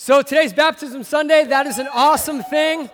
So today's Baptism Sunday. That is an awesome thing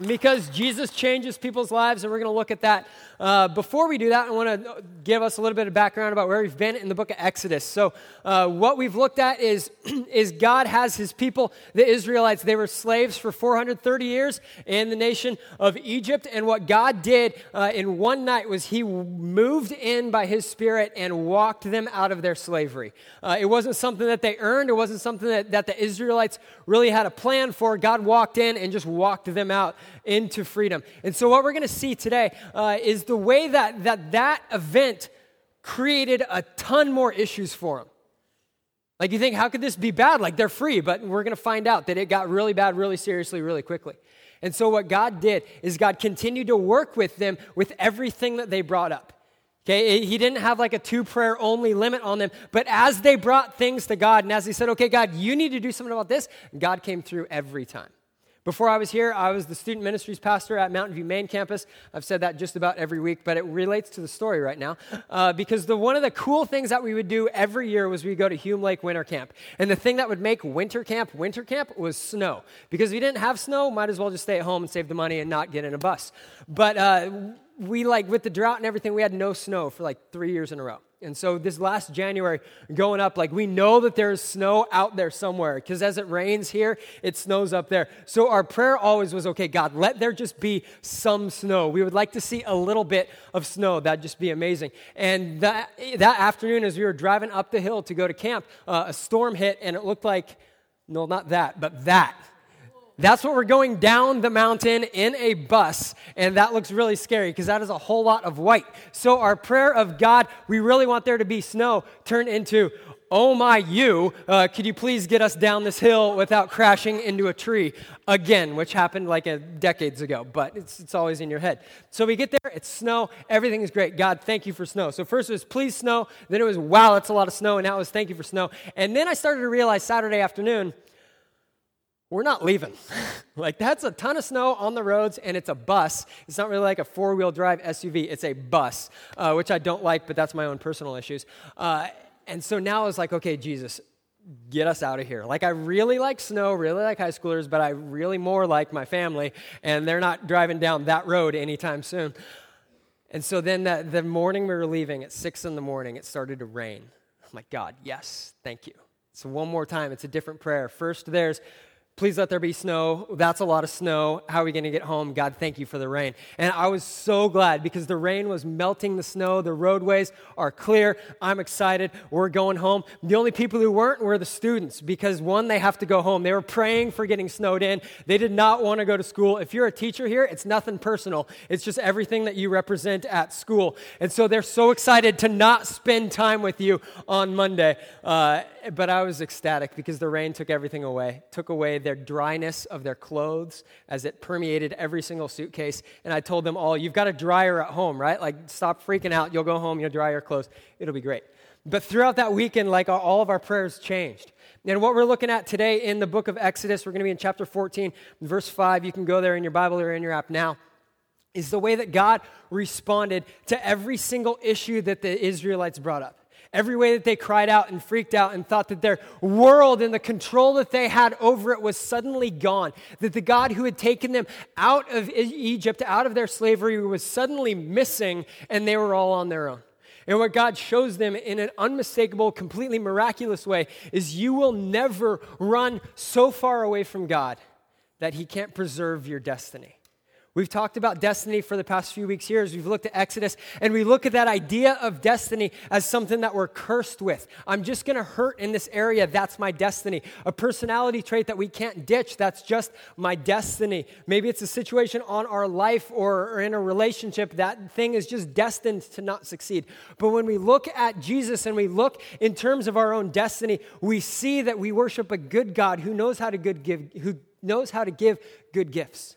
because Jesus changes people's lives, and we're going to look at that uh, before we do that, I want to give us a little bit of background about where we've been in the book of Exodus. So, uh, what we've looked at is, is God has his people, the Israelites, they were slaves for 430 years in the nation of Egypt. And what God did uh, in one night was he moved in by his spirit and walked them out of their slavery. Uh, it wasn't something that they earned, it wasn't something that, that the Israelites really had a plan for. God walked in and just walked them out into freedom. And so, what we're going to see today uh, is the way that, that that event created a ton more issues for them. Like, you think, how could this be bad? Like, they're free, but we're going to find out that it got really bad, really seriously, really quickly. And so, what God did is God continued to work with them with everything that they brought up. Okay, he didn't have like a two prayer only limit on them, but as they brought things to God and as he said, okay, God, you need to do something about this, God came through every time. Before I was here, I was the student ministries pastor at Mountain View Main Campus. I've said that just about every week, but it relates to the story right now. Uh, because the, one of the cool things that we would do every year was we go to Hume Lake Winter Camp. And the thing that would make winter camp winter camp was snow. Because if you didn't have snow, might as well just stay at home and save the money and not get in a bus. But uh, we, like, with the drought and everything, we had no snow for like three years in a row. And so this last January going up, like we know that there's snow out there somewhere because as it rains here, it snows up there. So our prayer always was, okay, God, let there just be some snow. We would like to see a little bit of snow. That'd just be amazing. And that, that afternoon, as we were driving up the hill to go to camp, uh, a storm hit and it looked like, no, not that, but that that's what we're going down the mountain in a bus, and that looks really scary because that is a whole lot of white. So, our prayer of God, we really want there to be snow, turned into, oh my, you, uh, could you please get us down this hill without crashing into a tree again, which happened like a, decades ago, but it's, it's always in your head. So, we get there, it's snow, everything is great. God, thank you for snow. So, first it was please snow, then it was wow, that's a lot of snow, and now it was thank you for snow. And then I started to realize Saturday afternoon, we're not leaving. like, that's a ton of snow on the roads, and it's a bus. It's not really like a four wheel drive SUV, it's a bus, uh, which I don't like, but that's my own personal issues. Uh, and so now it's like, okay, Jesus, get us out of here. Like, I really like snow, really like high schoolers, but I really more like my family, and they're not driving down that road anytime soon. And so then the, the morning we were leaving at six in the morning, it started to rain. I'm like, God, yes, thank you. So one more time, it's a different prayer. First, there's Please let there be snow. That's a lot of snow. How are we going to get home? God, thank you for the rain. And I was so glad because the rain was melting the snow. The roadways are clear. I'm excited. We're going home. The only people who weren't were the students because, one, they have to go home. They were praying for getting snowed in. They did not want to go to school. If you're a teacher here, it's nothing personal, it's just everything that you represent at school. And so they're so excited to not spend time with you on Monday. Uh, but I was ecstatic because the rain took everything away, took away their dryness of their clothes as it permeated every single suitcase. And I told them all, you've got a dryer at home, right? Like, stop freaking out. You'll go home, you'll dry your clothes. It'll be great. But throughout that weekend, like all of our prayers changed. And what we're looking at today in the book of Exodus, we're going to be in chapter 14, verse 5. You can go there in your Bible or in your app now. Is the way that God responded to every single issue that the Israelites brought up. Every way that they cried out and freaked out and thought that their world and the control that they had over it was suddenly gone. That the God who had taken them out of Egypt, out of their slavery, was suddenly missing and they were all on their own. And what God shows them in an unmistakable, completely miraculous way is you will never run so far away from God that He can't preserve your destiny. We've talked about destiny for the past few weeks here as we've looked at Exodus, and we look at that idea of destiny as something that we're cursed with. I'm just going to hurt in this area. That's my destiny. A personality trait that we can't ditch. That's just my destiny. Maybe it's a situation on our life or, or in a relationship. That thing is just destined to not succeed. But when we look at Jesus and we look in terms of our own destiny, we see that we worship a good God who knows how to good give, who knows how to give good gifts.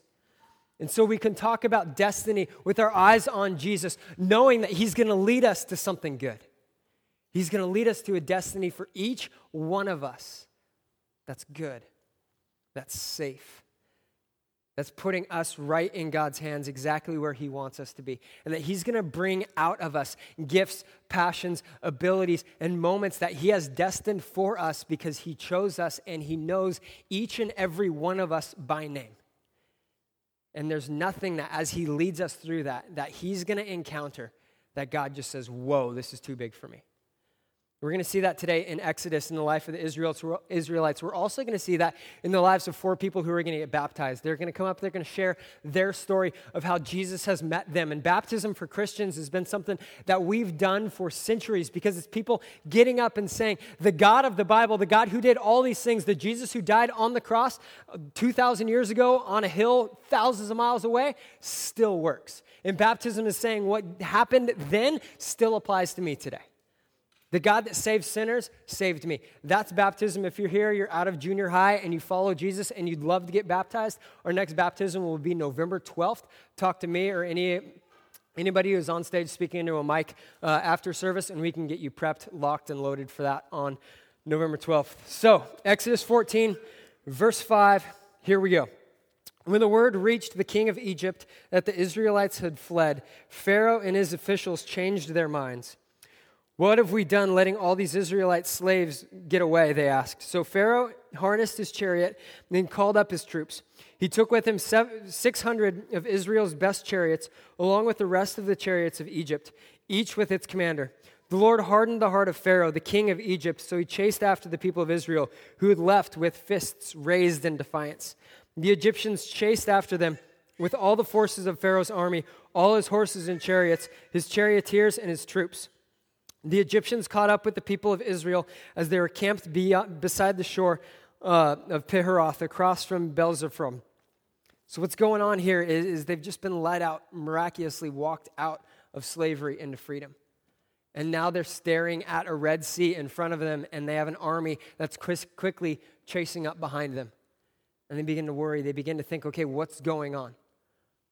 And so we can talk about destiny with our eyes on Jesus, knowing that He's going to lead us to something good. He's going to lead us to a destiny for each one of us that's good, that's safe, that's putting us right in God's hands, exactly where He wants us to be. And that He's going to bring out of us gifts, passions, abilities, and moments that He has destined for us because He chose us and He knows each and every one of us by name. And there's nothing that, as He leads us through that, that He's going to encounter that God just says, Whoa, this is too big for me. We're going to see that today in Exodus in the life of the Israelites. We're also going to see that in the lives of four people who are going to get baptized. They're going to come up, they're going to share their story of how Jesus has met them. And baptism for Christians has been something that we've done for centuries because it's people getting up and saying, The God of the Bible, the God who did all these things, the Jesus who died on the cross uh, 2,000 years ago on a hill thousands of miles away, still works. And baptism is saying what happened then still applies to me today. The God that saves sinners saved me. That's baptism. If you're here, you're out of junior high and you follow Jesus and you'd love to get baptized, our next baptism will be November 12th. Talk to me or any anybody who's on stage speaking into a mic uh, after service, and we can get you prepped, locked, and loaded for that on November 12th. So, Exodus 14, verse 5, here we go. When the word reached the king of Egypt that the Israelites had fled, Pharaoh and his officials changed their minds. What have we done letting all these Israelite slaves get away? They asked. So Pharaoh harnessed his chariot and then called up his troops. He took with him 600 of Israel's best chariots, along with the rest of the chariots of Egypt, each with its commander. The Lord hardened the heart of Pharaoh, the king of Egypt, so he chased after the people of Israel, who had left with fists raised in defiance. The Egyptians chased after them with all the forces of Pharaoh's army, all his horses and chariots, his charioteers and his troops. The Egyptians caught up with the people of Israel as they were camped beside the shore uh, of Pihahiroth across from Baal-zephon. So, what's going on here is, is they've just been let out, miraculously walked out of slavery into freedom. And now they're staring at a Red Sea in front of them, and they have an army that's quickly chasing up behind them. And they begin to worry. They begin to think, okay, what's going on?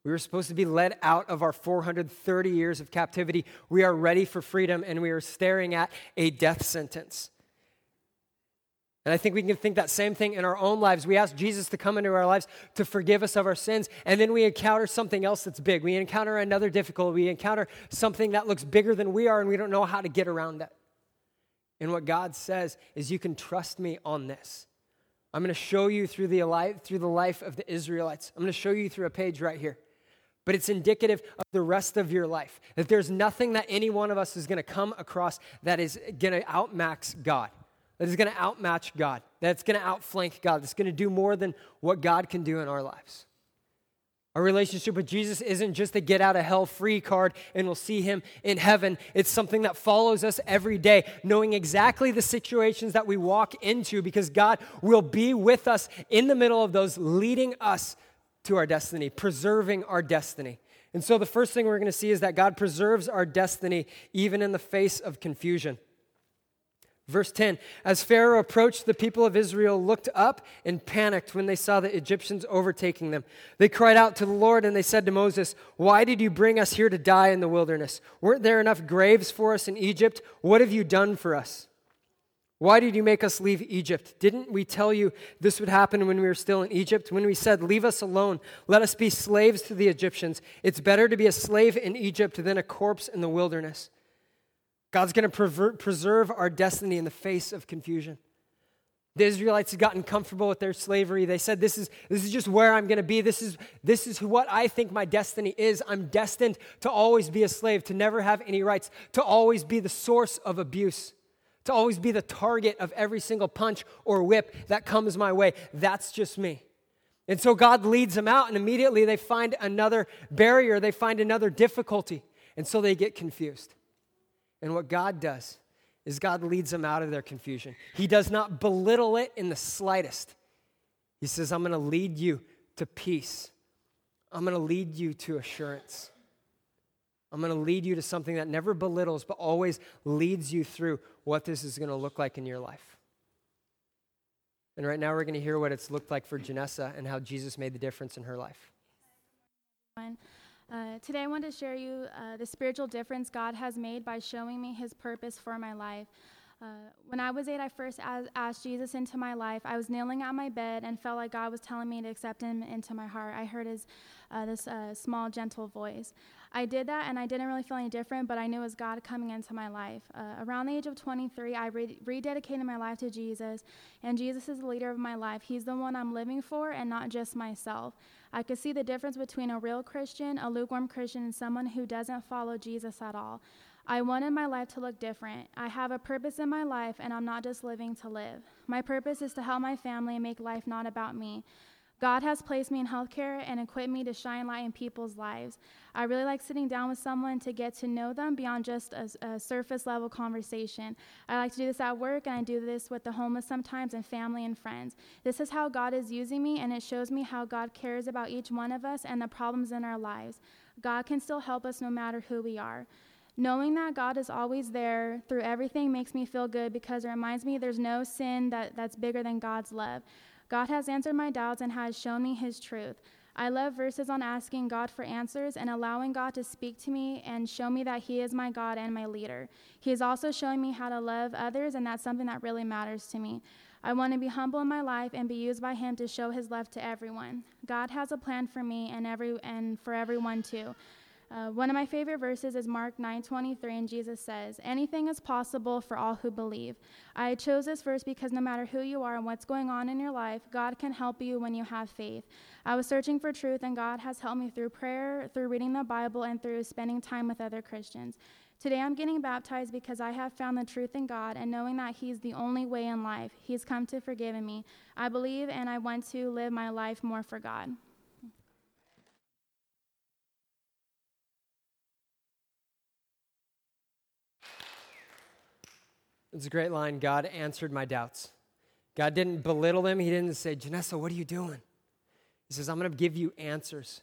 We were supposed to be led out of our 430 years of captivity. We are ready for freedom, and we are staring at a death sentence. And I think we can think that same thing in our own lives. We ask Jesus to come into our lives to forgive us of our sins, and then we encounter something else that's big. We encounter another difficulty. We encounter something that looks bigger than we are, and we don't know how to get around it. And what God says is, You can trust me on this. I'm going to show you through the, through the life of the Israelites. I'm going to show you through a page right here but it's indicative of the rest of your life. That there's nothing that any one of us is going to come across that is going to outmax God, that is going to outmatch God, that's going to outflank God, that's going to do more than what God can do in our lives. Our relationship with Jesus isn't just a get out of hell free card and we'll see him in heaven. It's something that follows us every day, knowing exactly the situations that we walk into because God will be with us in the middle of those, leading us to our destiny, preserving our destiny. And so the first thing we're going to see is that God preserves our destiny even in the face of confusion. Verse 10 As Pharaoh approached, the people of Israel looked up and panicked when they saw the Egyptians overtaking them. They cried out to the Lord and they said to Moses, Why did you bring us here to die in the wilderness? Weren't there enough graves for us in Egypt? What have you done for us? Why did you make us leave Egypt? Didn't we tell you this would happen when we were still in Egypt? When we said, Leave us alone, let us be slaves to the Egyptians. It's better to be a slave in Egypt than a corpse in the wilderness. God's going to preserve our destiny in the face of confusion. The Israelites had gotten comfortable with their slavery. They said, This is, this is just where I'm going to be. This is, this is what I think my destiny is. I'm destined to always be a slave, to never have any rights, to always be the source of abuse to always be the target of every single punch or whip that comes my way. That's just me. And so God leads them out, and immediately they find another barrier, they find another difficulty, and so they get confused. And what God does is God leads them out of their confusion. He does not belittle it in the slightest. He says, I'm going to lead you to peace, I'm going to lead you to assurance. I'm going to lead you to something that never belittles, but always leads you through what this is going to look like in your life. And right now, we're going to hear what it's looked like for Janessa and how Jesus made the difference in her life. Uh, today, I want to share you uh, the spiritual difference God has made by showing me his purpose for my life. Uh, when I was eight, I first asked Jesus into my life. I was kneeling at my bed and felt like God was telling me to accept Him into my heart. I heard His uh, this uh, small, gentle voice. I did that, and I didn't really feel any different, but I knew it was God coming into my life. Uh, around the age of 23, I re- rededicated my life to Jesus, and Jesus is the leader of my life. He's the one I'm living for, and not just myself. I could see the difference between a real Christian, a lukewarm Christian, and someone who doesn't follow Jesus at all. I wanted my life to look different. I have a purpose in my life, and I'm not just living to live. My purpose is to help my family and make life not about me. God has placed me in healthcare and equipped me to shine light in people's lives. I really like sitting down with someone to get to know them beyond just a, a, surface level conversation. I like to do this at work, and I do this with the homeless sometimes, and family and friends. This is how God is using me, and it shows me how God cares about each one of us and the problems in our lives. God can still help us no matter who we are. Knowing that God is always there through everything makes me feel good because it reminds me there's no sin that, that's bigger than God's love. God has answered my doubts and has shown me his truth. I love verses on asking God for answers and allowing God to speak to me and show me that He is my God and my leader. He is also showing me how to love others, and that's something that really matters to me. I want to be humble in my life and be used by Him to show His love to everyone. God has a plan for me and every and for everyone too. Uh, one of my favorite verses is Mark 9:23, and Jesus says, "Anything is possible for all who believe." I chose this verse because no matter who you are and what's going on in your life, God can help you when you have faith. I was searching for truth, and God has helped me through prayer, through reading the Bible, and through spending time with other Christians. Today I'm getting baptized because I have found the truth in God and knowing that He's the only way in life. He's come to forgive me. I believe and I want to live my life more for God. It's a great line. God answered my doubts. God didn't belittle them. He didn't say, Janessa, what are you doing? He says, I'm going to give you answers.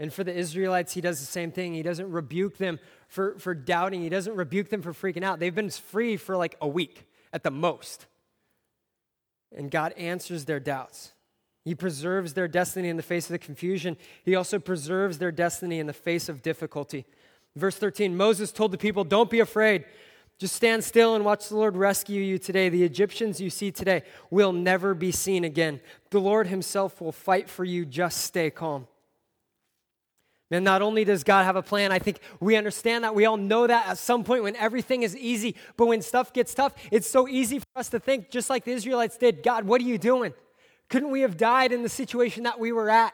And for the Israelites, he does the same thing. He doesn't rebuke them for, for doubting, he doesn't rebuke them for freaking out. They've been free for like a week at the most. And God answers their doubts. He preserves their destiny in the face of the confusion. He also preserves their destiny in the face of difficulty. Verse 13 Moses told the people, Don't be afraid. Just stand still and watch the Lord rescue you today. The Egyptians you see today will never be seen again. The Lord Himself will fight for you. Just stay calm. And not only does God have a plan, I think we understand that. We all know that at some point when everything is easy, but when stuff gets tough, it's so easy for us to think, just like the Israelites did God, what are you doing? Couldn't we have died in the situation that we were at?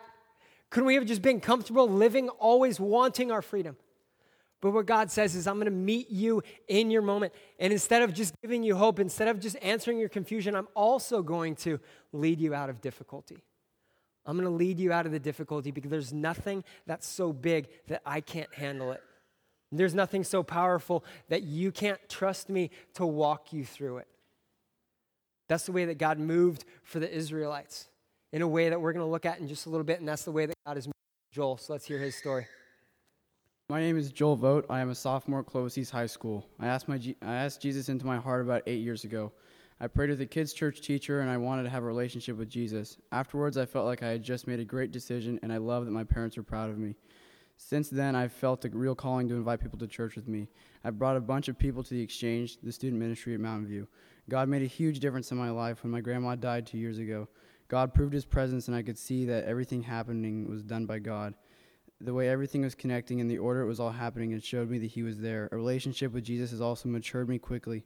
Couldn't we have just been comfortable living, always wanting our freedom? But what God says is, I'm going to meet you in your moment. And instead of just giving you hope, instead of just answering your confusion, I'm also going to lead you out of difficulty. I'm going to lead you out of the difficulty because there's nothing that's so big that I can't handle it. There's nothing so powerful that you can't trust me to walk you through it. That's the way that God moved for the Israelites in a way that we're going to look at in just a little bit, and that's the way that God is Joel. So let's hear his story. My name is Joel Vogt. I am a sophomore at Clovis East High School. I asked, my, I asked Jesus into my heart about eight years ago. I prayed with a kids' church teacher, and I wanted to have a relationship with Jesus. Afterwards, I felt like I had just made a great decision, and I love that my parents were proud of me. Since then, I've felt a real calling to invite people to church with me. I've brought a bunch of people to the exchange, the student ministry at Mountain View. God made a huge difference in my life when my grandma died two years ago. God proved his presence, and I could see that everything happening was done by God the way everything was connecting and the order it was all happening and showed me that he was there. A relationship with Jesus has also matured me quickly.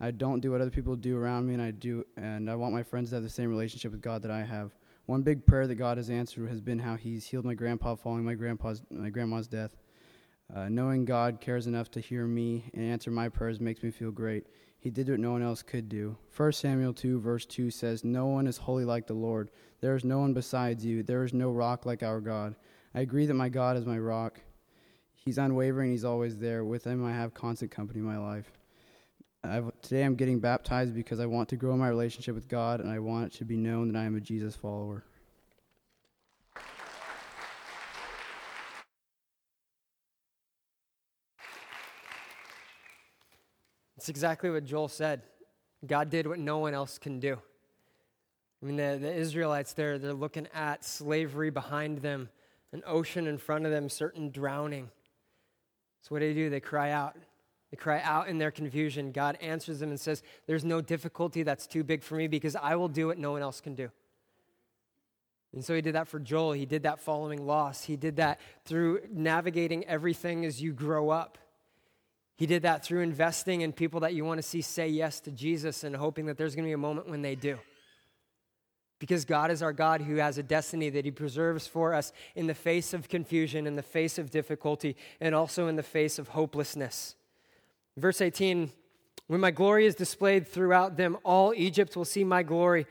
I don't do what other people do around me and I do and I want my friends to have the same relationship with God that I have. One big prayer that God has answered has been how he's healed my grandpa following my grandpa's my grandma's death. Uh, knowing God cares enough to hear me and answer my prayers makes me feel great. He did what no one else could do. 1 Samuel 2, verse 2 says, No one is holy like the Lord. There is no one besides you. There is no rock like our God. I agree that my God is my rock. He's unwavering, He's always there. With Him, I have constant company in my life. I've, today, I'm getting baptized because I want to grow my relationship with God and I want it to be known that I am a Jesus follower. It's exactly what Joel said. God did what no one else can do. I mean, the, the Israelites, they're, they're looking at slavery behind them an ocean in front of them, certain drowning. So what do they do? They cry out. They cry out in their confusion. God answers them and says, There's no difficulty that's too big for me because I will do what no one else can do. And so he did that for Joel. He did that following loss. He did that through navigating everything as you grow up. He did that through investing in people that you want to see say yes to Jesus and hoping that there's going to be a moment when they do. Because God is our God who has a destiny that He preserves for us in the face of confusion, in the face of difficulty, and also in the face of hopelessness. Verse 18 When my glory is displayed throughout them, all Egypt will see my glory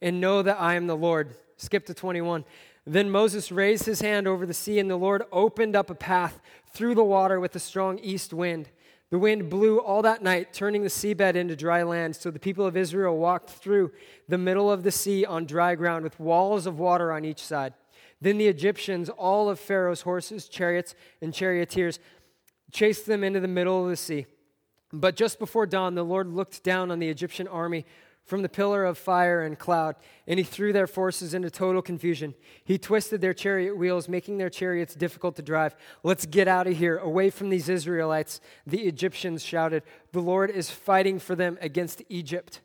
and know that I am the Lord. Skip to 21. Then Moses raised his hand over the sea, and the Lord opened up a path through the water with a strong east wind. The wind blew all that night, turning the seabed into dry land. So the people of Israel walked through the middle of the sea on dry ground with walls of water on each side. Then the Egyptians, all of Pharaoh's horses, chariots, and charioteers, chased them into the middle of the sea. But just before dawn, the Lord looked down on the Egyptian army from the pillar of fire and cloud, and he threw their forces into total confusion. He twisted their chariot wheels, making their chariots difficult to drive. Let's get out of here, away from these Israelites. The Egyptians shouted, The Lord is fighting for them against Egypt.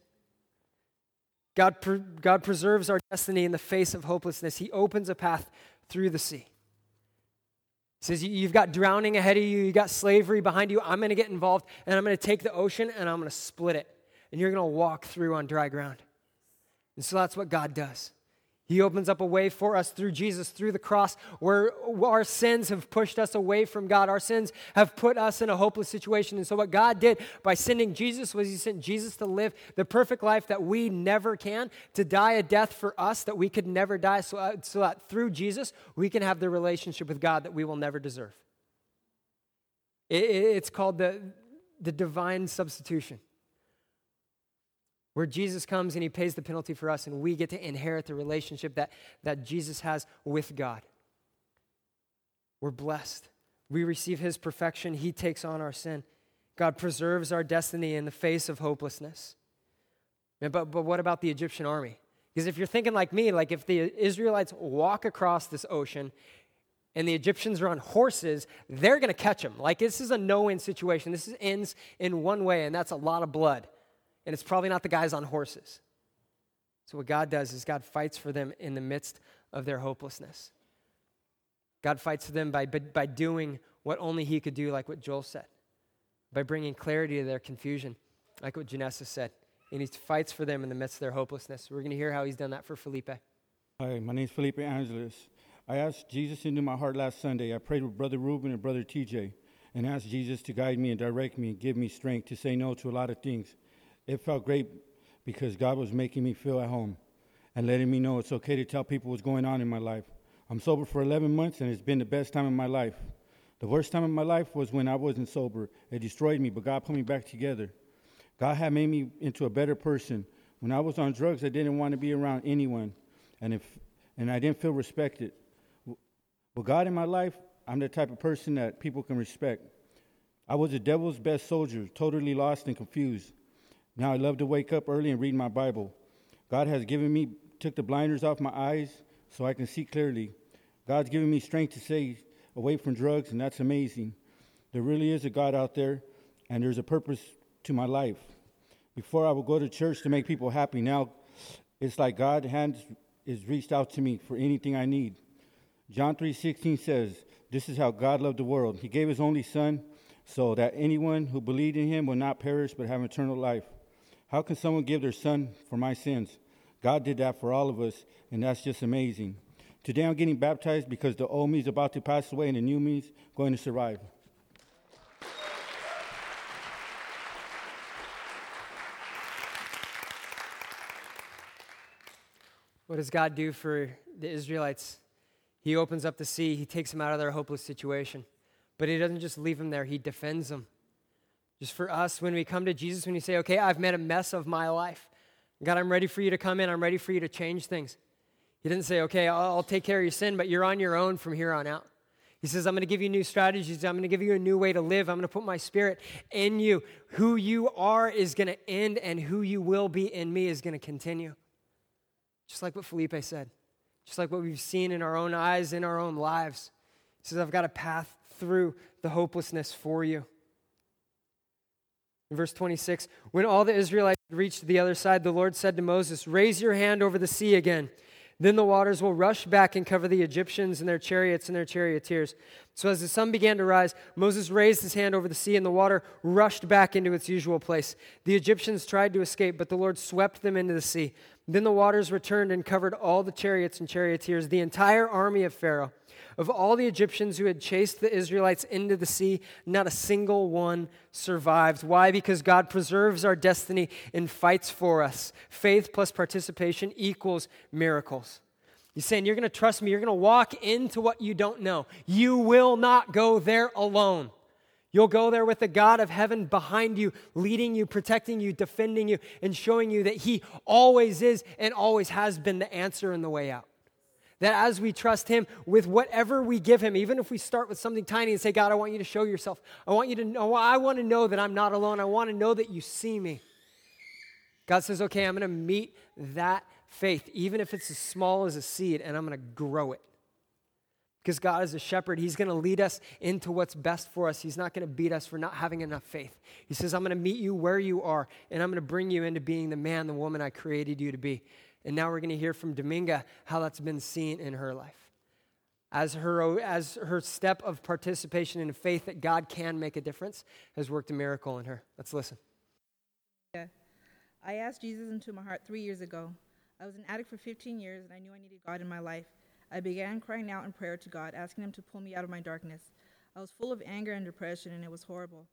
God, God preserves our destiny in the face of hopelessness. He opens a path through the sea. He says, You've got drowning ahead of you, you've got slavery behind you. I'm going to get involved, and I'm going to take the ocean and I'm going to split it and you're going to walk through on dry ground. And so that's what God does. He opens up a way for us through Jesus, through the cross, where our sins have pushed us away from God. Our sins have put us in a hopeless situation. And so, what God did by sending Jesus was He sent Jesus to live the perfect life that we never can, to die a death for us that we could never die, so, uh, so that through Jesus, we can have the relationship with God that we will never deserve. It, it's called the, the divine substitution where Jesus comes and he pays the penalty for us, and we get to inherit the relationship that, that Jesus has with God. We're blessed. We receive his perfection, he takes on our sin. God preserves our destiny in the face of hopelessness. But, but what about the Egyptian army? Because if you're thinking like me, like if the Israelites walk across this ocean and the Egyptians are on horses, they're going to catch them. Like this is a no win situation. This ends in one way, and that's a lot of blood and it's probably not the guys on horses. So, what God does is God fights for them in the midst of their hopelessness. God fights for them by, by doing what only He could do, like what Joel said, by bringing clarity to their confusion, like what Janessa said. And He fights for them in the midst of their hopelessness. We're going to hear how He's done that for Felipe. Hi, my name is Felipe Angeles. I asked Jesus into my heart last Sunday. I prayed with Brother Ruben and Brother TJ and asked Jesus to guide me and direct me and give me strength to say no to a lot of things it felt great because God was making me feel at home and letting me know it's okay to tell people what's going on in my life. I'm sober for 11 months and it's been the best time in my life. The worst time in my life was when I wasn't sober. It destroyed me, but God put me back together. God had made me into a better person. When I was on drugs, I didn't want to be around anyone, and if and I didn't feel respected. With God in my life, I'm the type of person that people can respect. I was the devil's best soldier, totally lost and confused. Now I love to wake up early and read my Bible. God has given me, took the blinders off my eyes so I can see clearly. God's given me strength to stay away from drugs, and that's amazing. There really is a God out there, and there's a purpose to my life. Before I would go to church to make people happy. Now it's like God hands is reached out to me for anything I need. John 3:16 says, "This is how God loved the world. He gave his only son so that anyone who believed in him will not perish but have eternal life." How can someone give their son for my sins? God did that for all of us, and that's just amazing. Today I'm getting baptized because the old me is about to pass away and the new me is going to survive. What does God do for the Israelites? He opens up the sea, He takes them out of their hopeless situation. But He doesn't just leave them there, He defends them. Just for us, when we come to Jesus, when you say, okay, I've made a mess of my life. God, I'm ready for you to come in. I'm ready for you to change things. He didn't say, okay, I'll, I'll take care of your sin, but you're on your own from here on out. He says, I'm going to give you new strategies. I'm going to give you a new way to live. I'm going to put my spirit in you. Who you are is going to end, and who you will be in me is going to continue. Just like what Felipe said, just like what we've seen in our own eyes, in our own lives. He says, I've got a path through the hopelessness for you. In verse 26, when all the Israelites reached the other side, the Lord said to Moses, Raise your hand over the sea again. Then the waters will rush back and cover the Egyptians and their chariots and their charioteers. So as the sun began to rise, Moses raised his hand over the sea, and the water rushed back into its usual place. The Egyptians tried to escape, but the Lord swept them into the sea. Then the waters returned and covered all the chariots and charioteers, the entire army of Pharaoh. Of all the Egyptians who had chased the Israelites into the sea, not a single one survived. Why? Because God preserves our destiny and fights for us. Faith plus participation equals miracles. He's saying, You're going to trust me. You're going to walk into what you don't know. You will not go there alone. You'll go there with the God of heaven behind you, leading you, protecting you, defending you, and showing you that He always is and always has been the answer and the way out. That as we trust Him with whatever we give Him, even if we start with something tiny and say, God, I want you to show yourself. I want you to know, I want to know that I'm not alone. I want to know that you see me. God says, okay, I'm going to meet that faith, even if it's as small as a seed, and I'm going to grow it. Because God is a shepherd, He's going to lead us into what's best for us. He's not going to beat us for not having enough faith. He says, I'm going to meet you where you are, and I'm going to bring you into being the man, the woman I created you to be. And now we're going to hear from Dominga how that's been seen in her life. As her, as her step of participation in faith that God can make a difference has worked a miracle in her. Let's listen. Yeah. I asked Jesus into my heart three years ago. I was an addict for 15 years and I knew I needed God in my life. I began crying out in prayer to God, asking Him to pull me out of my darkness. I was full of anger and depression and it was horrible.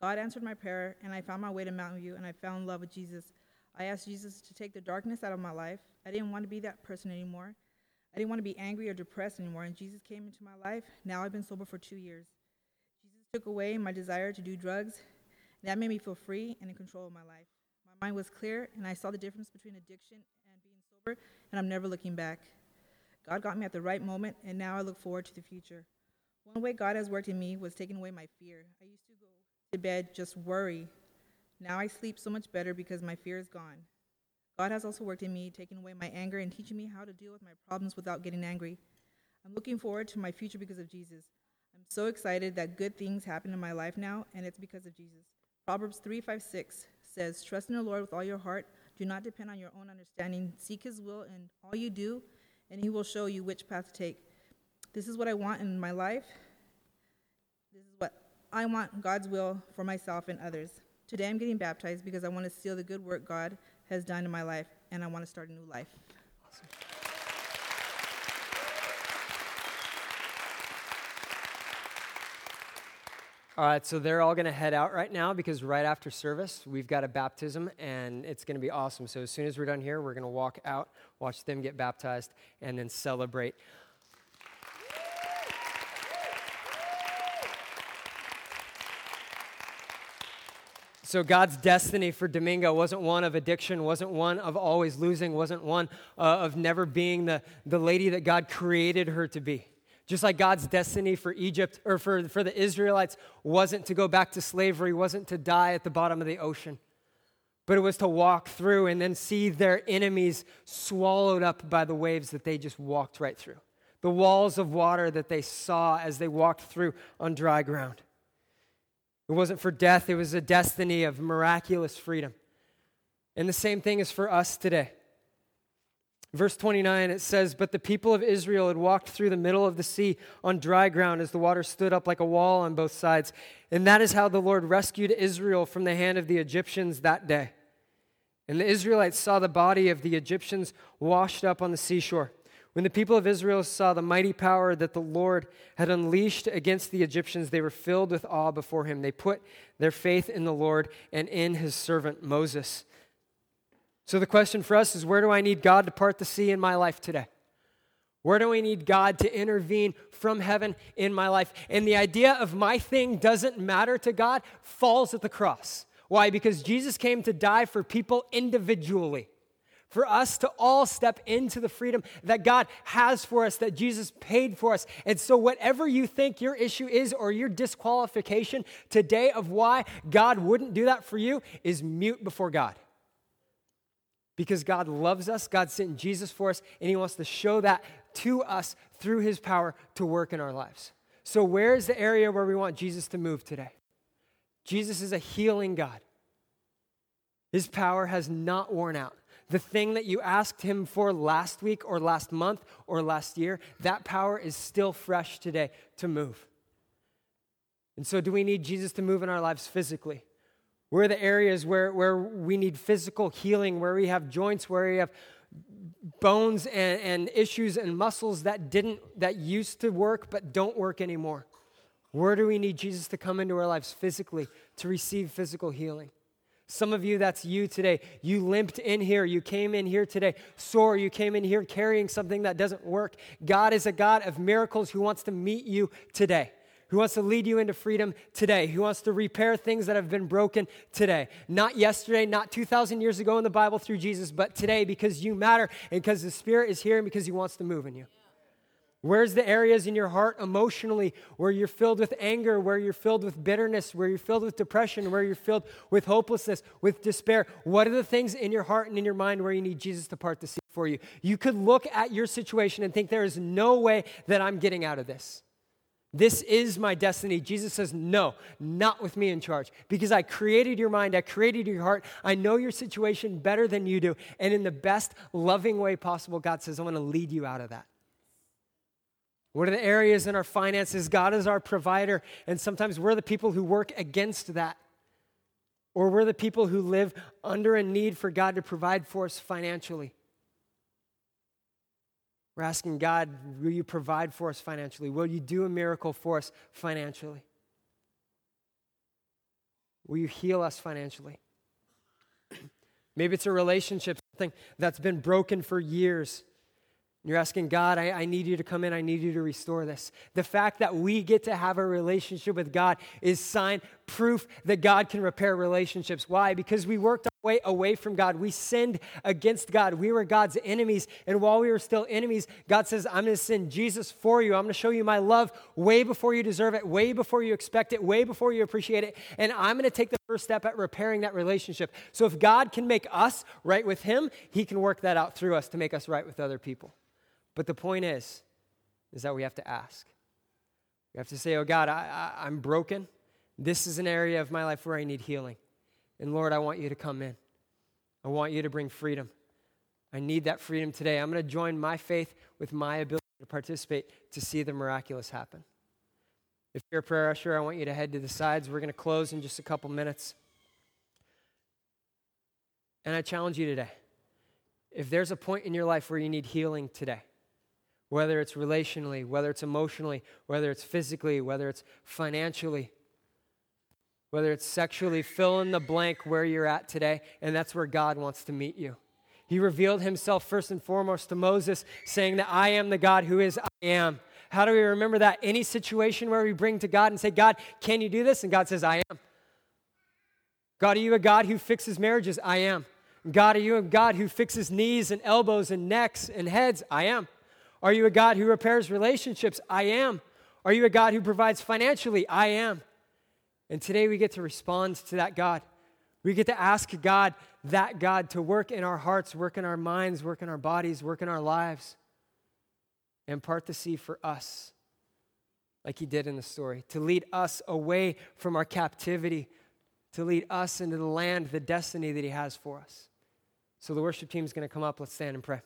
God answered my prayer and I found my way to Mountain View and I fell in love with Jesus. I asked Jesus to take the darkness out of my life. I didn't want to be that person anymore. I didn't want to be angry or depressed anymore, and Jesus came into my life. Now I've been sober for two years. Jesus took away my desire to do drugs. That made me feel free and in control of my life. My mind was clear, and I saw the difference between addiction and being sober, and I'm never looking back. God got me at the right moment, and now I look forward to the future. One way God has worked in me was taking away my fear. I used to go to bed just worry, now I sleep so much better because my fear is gone. God has also worked in me, taking away my anger and teaching me how to deal with my problems without getting angry. I'm looking forward to my future because of Jesus. I'm so excited that good things happen in my life now, and it's because of Jesus. Proverbs 3 5 6 says, Trust in the Lord with all your heart. Do not depend on your own understanding. Seek his will in all you do, and he will show you which path to take. This is what I want in my life. This is what I want God's will for myself and others. Today I'm getting baptized because I want to seal the good work God has done in my life, and I want to start a new life. All right, so they're all going to head out right now because right after service, we've got a baptism and it's going to be awesome. So, as soon as we're done here, we're going to walk out, watch them get baptized, and then celebrate. So God's destiny for Dominga wasn't one of addiction, wasn't one of always losing, wasn't one uh, of never being the, the lady that God created her to be. Just like God's destiny for Egypt or for, for the Israelites wasn't to go back to slavery, wasn't to die at the bottom of the ocean, but it was to walk through and then see their enemies swallowed up by the waves that they just walked right through. The walls of water that they saw as they walked through on dry ground. It wasn't for death, it was a destiny of miraculous freedom. And the same thing is for us today. Verse 29, it says, But the people of Israel had walked through the middle of the sea on dry ground as the water stood up like a wall on both sides. And that is how the Lord rescued Israel from the hand of the Egyptians that day. And the Israelites saw the body of the Egyptians washed up on the seashore. When the people of Israel saw the mighty power that the Lord had unleashed against the Egyptians, they were filled with awe before him. They put their faith in the Lord and in his servant Moses. So the question for us is where do I need God to part the sea in my life today? Where do we need God to intervene from heaven in my life? And the idea of my thing doesn't matter to God falls at the cross. Why? Because Jesus came to die for people individually for us to all step into the freedom that God has for us, that Jesus paid for us. And so, whatever you think your issue is or your disqualification today of why God wouldn't do that for you is mute before God. Because God loves us, God sent Jesus for us, and He wants to show that to us through His power to work in our lives. So, where is the area where we want Jesus to move today? Jesus is a healing God. His power has not worn out. The thing that you asked him for last week or last month or last year, that power is still fresh today to move. And so, do we need Jesus to move in our lives physically? Where are the areas where, where we need physical healing, where we have joints, where we have bones and, and issues and muscles that didn't that used to work but don't work anymore? Where do we need Jesus to come into our lives physically to receive physical healing? Some of you, that's you today. You limped in here. You came in here today sore. You came in here carrying something that doesn't work. God is a God of miracles who wants to meet you today, who wants to lead you into freedom today, who wants to repair things that have been broken today. Not yesterday, not 2,000 years ago in the Bible through Jesus, but today because you matter and because the Spirit is here and because He wants to move in you. Where's the areas in your heart emotionally where you're filled with anger, where you're filled with bitterness, where you're filled with depression, where you're filled with hopelessness, with despair? What are the things in your heart and in your mind where you need Jesus to part the sea for you? You could look at your situation and think there is no way that I'm getting out of this. This is my destiny. Jesus says, No, not with me in charge. Because I created your mind, I created your heart, I know your situation better than you do. And in the best loving way possible, God says, I want to lead you out of that. What are the areas in our finances? God is our provider, and sometimes we're the people who work against that. Or we're the people who live under a need for God to provide for us financially. We're asking God, will you provide for us financially? Will you do a miracle for us financially? Will you heal us financially? Maybe it's a relationship, something that's been broken for years. You're asking God, I, I, need you to come in. I need you to restore this. The fact that we get to have a relationship with God is sign, proof that God can repair relationships. Why? Because we worked our way away from God. We sinned against God. We were God's enemies. And while we were still enemies, God says, I'm going to send Jesus for you. I'm going to show you my love way before you deserve it, way before you expect it, way before you appreciate it. And I'm going to take the first step at repairing that relationship. So if God can make us right with Him, He can work that out through us to make us right with other people. But the point is, is that we have to ask. We have to say, oh God, I, I, I'm broken. This is an area of my life where I need healing. And Lord, I want you to come in. I want you to bring freedom. I need that freedom today. I'm going to join my faith with my ability to participate to see the miraculous happen. If you're a prayer usher, I want you to head to the sides. We're going to close in just a couple minutes. And I challenge you today if there's a point in your life where you need healing today, whether it's relationally, whether it's emotionally, whether it's physically, whether it's financially, whether it's sexually, fill in the blank where you're at today, and that's where God wants to meet you. He revealed himself first and foremost to Moses, saying that I am the God who is I am. How do we remember that? Any situation where we bring to God and say, God, can you do this? And God says, I am. God, are you a God who fixes marriages? I am. God, are you a God who fixes knees and elbows and necks and heads? I am. Are you a God who repairs relationships? I am. Are you a God who provides financially? I am. And today we get to respond to that God. We get to ask God, that God, to work in our hearts, work in our minds, work in our bodies, work in our lives, and part the sea for us, like He did in the story, to lead us away from our captivity, to lead us into the land, the destiny that He has for us. So the worship team is going to come up. Let's stand and pray.